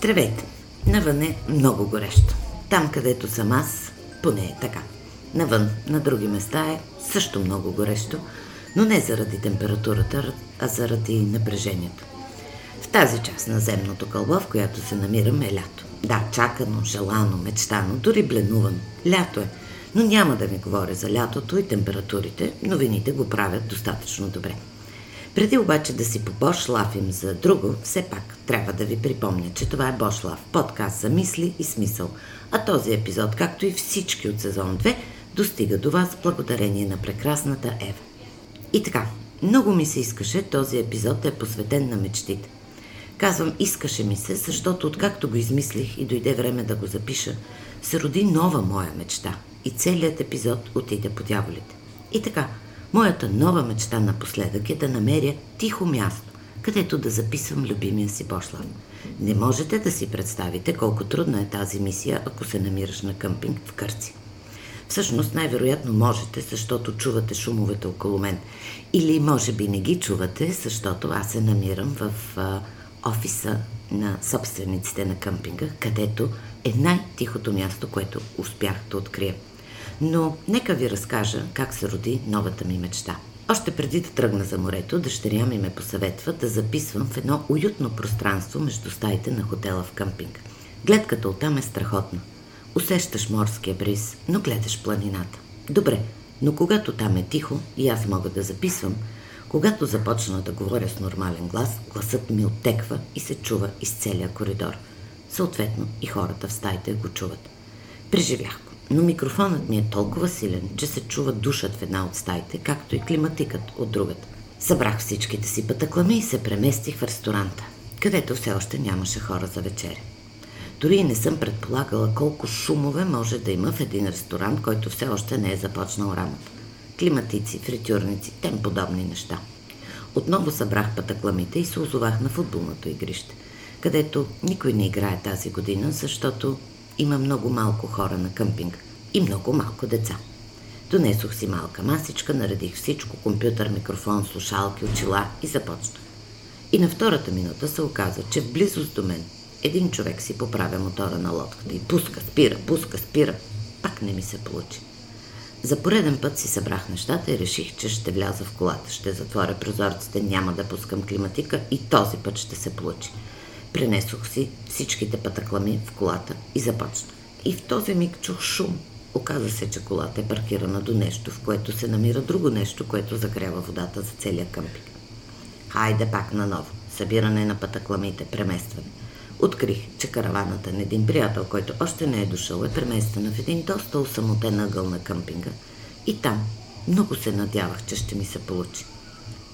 Здравейте! Навън е много горещо. Там, където съм аз, поне е така. Навън, на други места е също много горещо, но не заради температурата, а заради напрежението. В тази част на земното кълбо, в която се намирам, е лято. Да, чакано, желано, мечтано, дори бленувано. Лято е. Но няма да ви говоря за лятото и температурите, новините го правят достатъчно добре. Преди обаче да си побошлафим за друго, все пак трябва да ви припомня, че това е Бошлав, подкаст за мисли и смисъл. А този епизод, както и всички от сезон 2, достига до вас благодарение на прекрасната Ева. И така, много ми се искаше този епизод е посветен на мечтите. Казвам искаше ми се, защото откакто го измислих и дойде време да го запиша, се роди нова моя мечта и целият епизод отиде по дяволите. И така, Моята нова мечта напоследък е да намеря тихо място, където да записвам любимия си Бошлав. Не можете да си представите колко трудна е тази мисия, ако се намираш на къмпинг в Кърци. Всъщност най-вероятно можете, защото чувате шумовете около мен. Или може би не ги чувате, защото аз се намирам в а, офиса на собствениците на къмпинга, където е най-тихото място, което успях да открия. Но нека ви разкажа как се роди новата ми мечта. Още преди да тръгна за морето, дъщеря ми ме посъветва да записвам в едно уютно пространство между стаите на хотела в къмпинг. Гледката оттам е страхотна. Усещаш морския бриз, но гледаш планината. Добре, но когато там е тихо и аз мога да записвам, когато започна да говоря с нормален глас, гласът ми оттеква и се чува из целия коридор. Съответно и хората в стаите го чуват. Преживях но микрофонът ми е толкова силен, че се чува душът в една от стаите, както и климатикът от другата. Събрах всичките си пътъклами и се преместих в ресторанта, където все още нямаше хора за вечеря. Дори и не съм предполагала колко шумове може да има в един ресторант, който все още не е започнал работа. Климатици, фритюрници, тем подобни неща. Отново събрах пътъкламите и се озовах на футболното игрище, където никой не играе тази година, защото има много малко хора на къмпинг и много малко деца. Донесох си малка масичка, наредих всичко, компютър, микрофон, слушалки, очила и започнах. И на втората минута се оказа, че в близост до мен един човек си поправя мотора на лодката и пуска, спира, пуска, спира. Пак не ми се получи. За пореден път си събрах нещата и реших, че ще вляза в колата, ще затворя прозорците, няма да пускам климатика и този път ще се получи. Пренесох си всичките пътъклами в колата и започнах. И в този миг чух шум. Оказа се, че колата е паркирана до нещо, в което се намира друго нещо, което загрява водата за целия къмпинг. Хайде пак наново. Събиране на пътъкламите, преместване. Открих, че караваната на един приятел, който още не е дошъл, е преместена в един доста усамотен ъгъл на къмпинга. И там много се надявах, че ще ми се получи.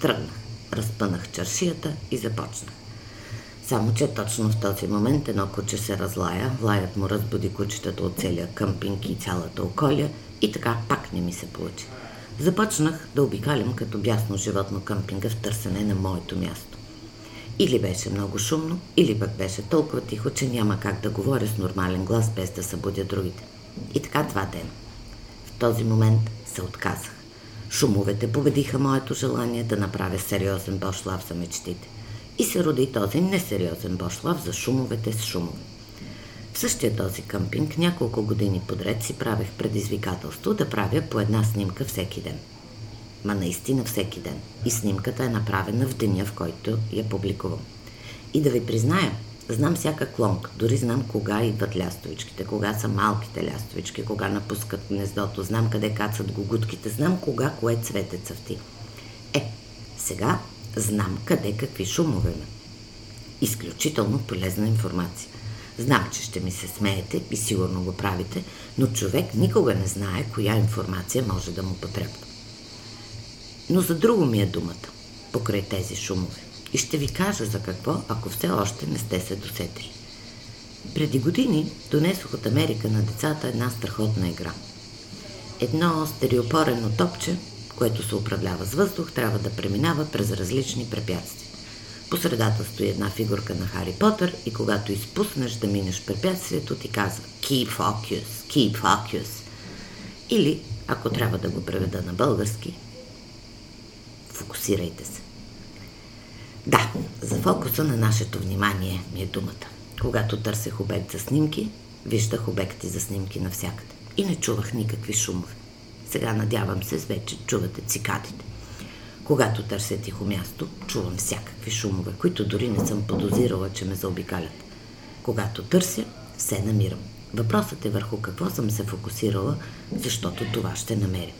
Тръгнах, разпънах чаршията и започнах. Само, че точно в този момент едно куче се разлая, лаят му разбуди кучетата от целия къмпинг и цялата околия и така пак не ми се получи. Започнах да обикалям като бясно животно къмпинга в търсене на моето място. Или беше много шумно, или пък беше толкова тихо, че няма как да говоря с нормален глас, без да събудя другите. И така два дена. В този момент се отказах. Шумовете победиха моето желание да направя сериозен бошлав за мечтите и се роди този несериозен бошлав за шумовете с шумове. В същия този къмпинг няколко години подред си правех предизвикателство да правя по една снимка всеки ден. Ма наистина всеки ден. И снимката е направена в деня, в който я публикувам. И да ви призная, знам всяка клонка, дори знам кога идват лястовичките, кога са малките лястовички, кога напускат гнездото, знам къде кацат гугутките, знам кога кое цвете цъфти. Е, сега Знам къде какви шумове има. Изключително полезна информация. Знам, че ще ми се смеете и сигурно го правите, но човек никога не знае коя информация може да му потребва. Но за друго ми е думата, покрай тези шумове. И ще ви кажа за какво, ако все още не сте се досетили. Преди години донесох от Америка на децата една страхотна игра. Едно стереопорено топче, което се управлява с въздух, трябва да преминава през различни препятствия. По средата стои една фигурка на Хари Потър и когато изпуснеш да минеш препятствието, ти казва Keep focus, keep focus. Или, ако трябва да го преведа на български, фокусирайте се. Да, за фокуса на нашето внимание ми е думата. Когато търсех обект за снимки, виждах обекти за снимки навсякъде. И не чувах никакви шумове. Сега надявам се, вече чувате цикадите. Когато търся тихо място, чувам всякакви шумове, които дори не съм подозирала, че ме заобикалят. Когато търся, все намирам. Въпросът е върху какво съм се фокусирала, защото това ще намеря.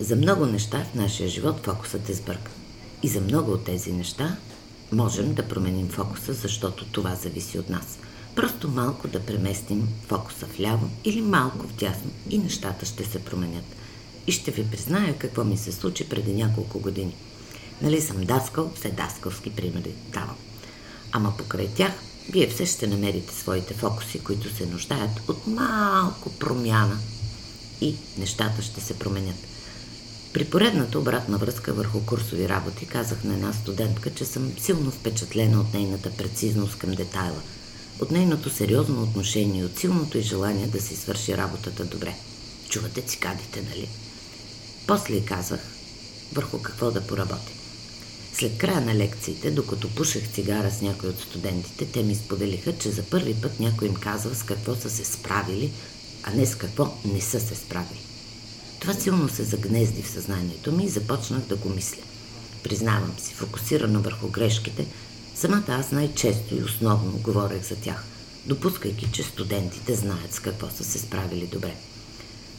За много неща в нашия живот фокусът е сбъркан. И за много от тези неща можем да променим фокуса, защото това зависи от нас. Просто малко да преместим фокуса вляво или малко вдясно и нещата ще се променят. И ще ви призная какво ми се случи преди няколко години. Нали съм даскал, все даскалски примери давам. Ама покрай тях вие все ще намерите своите фокуси, които се нуждаят от малко промяна и нещата ще се променят. При поредната обратна връзка върху курсови работи казах на една студентка, че съм силно впечатлена от нейната прецизност към детайла, от нейното сериозно отношение, от силното и желание да си свърши работата добре. Чувате цикадите, нали? После й казах върху какво да поработим. След края на лекциите, докато пушех цигара с някои от студентите, те ми споделиха, че за първи път някой им казва с какво са се справили, а не с какво не са се справили. Това силно се загнезди в съзнанието ми и започнах да го мисля. Признавам си, фокусирано върху грешките, самата аз най-често и основно говорех за тях, допускайки, че студентите знаят с какво са се справили добре.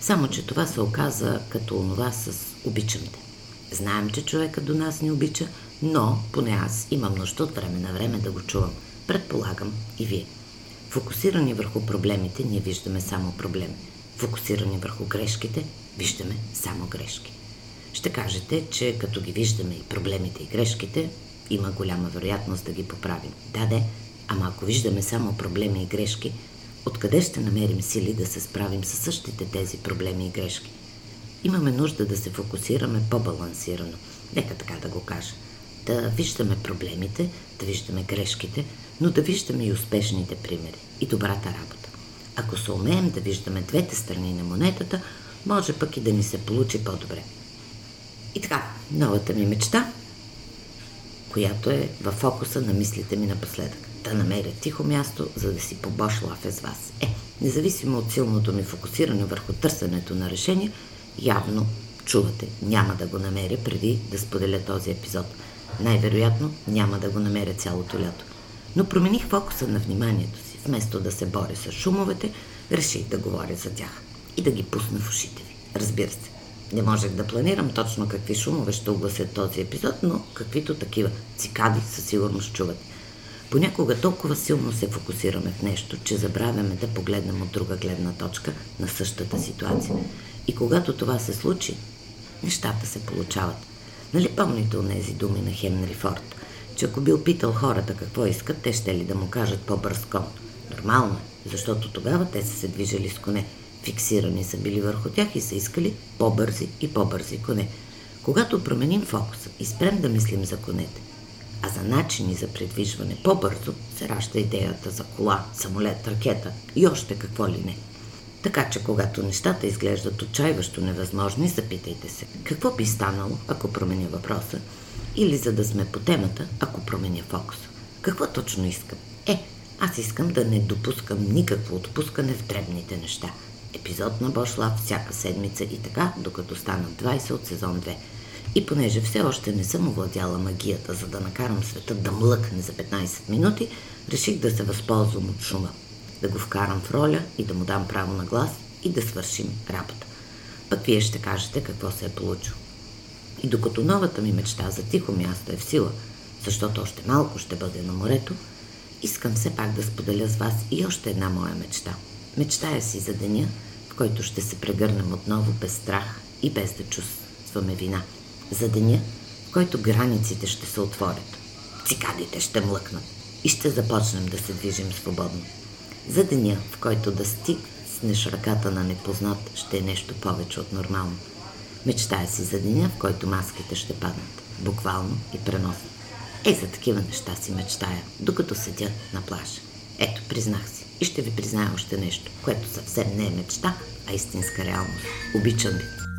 Само, че това се оказа като онова с обичамте. Знаем, че човека до нас ни обича, но поне аз имам нужда от време на време да го чувам. Предполагам и вие. Фокусирани върху проблемите, ние виждаме само проблеми. Фокусирани върху грешките, виждаме само грешки. Ще кажете, че като ги виждаме и проблемите и грешките, има голяма вероятност да ги поправим. Да, де, ама ако виждаме само проблеми и грешки, откъде ще намерим сили да се справим с същите тези проблеми и грешки? Имаме нужда да се фокусираме по-балансирано. Нека така да го кажа. Да виждаме проблемите, да виждаме грешките, но да виждаме и успешните примери и добрата работа. Ако се умеем да виждаме двете страни на монетата, може пък и да ни се получи по-добре. И така, новата ми мечта, която е в фокуса на мислите ми напоследък. Да намеря тихо място, за да си побош лафе с вас. Е, независимо от силното ми фокусиране върху търсенето на решение, явно чувате, няма да го намеря преди да споделя този епизод. Най-вероятно няма да го намеря цялото лято. Но промених фокуса на вниманието си. Вместо да се боря с шумовете, реших да говоря за тях и да ги пусна в ушите ви. Разбира се, не можех да планирам точно какви шумове ще огласят този епизод, но каквито такива цикади със сигурност чуват. Понякога толкова силно се фокусираме в нещо, че забравяме да погледнем от друга гледна точка на същата ситуация. И когато това се случи, нещата се получават. Нали помните онези думи на Хенри Форд, че ако бил питал хората какво искат, те ще ли да му кажат по-бърз кон? Нормално е, защото тогава те са се движили с коне – фиксирани са били върху тях и са искали по-бързи и по-бързи коне. Когато променим фокуса и спрем да мислим за конете, а за начини за предвижване по-бързо се ражда идеята за кола, самолет, ракета и още какво ли не. Така че, когато нещата изглеждат отчаиващо невъзможни, запитайте се, какво би станало, ако променя въпроса, или за да сме по темата, ако променя фокуса. Какво точно искам? Е, аз искам да не допускам никакво отпускане в дребните неща – епизод на Бошлав всяка седмица и така, докато станат 20 от сезон 2. И понеже все още не съм овладяла магията, за да накарам света да млъкне за 15 минути, реших да се възползвам от шума, да го вкарам в роля и да му дам право на глас и да свършим работа. Пък вие ще кажете какво се е получило. И докато новата ми мечта за тихо място е в сила, защото още малко ще бъде на морето, искам все пак да споделя с вас и още една моя мечта. Мечтая си за деня, който ще се прегърнем отново без страх и без да чувстваме вина. За деня, в който границите ще се отворят, цикадите ще млъкнат и ще започнем да се движим свободно. За деня, в който да стигнеш ръката на непознат, ще е нещо повече от нормално. Мечтая си за деня, в който маските ще паднат, буквално и преносно. Е, за такива неща си мечтая, докато седя на плажа. Ето, признах си. И ще ви призная още нещо, което съвсем не е мечта, а истинска реалност. Обичам ви!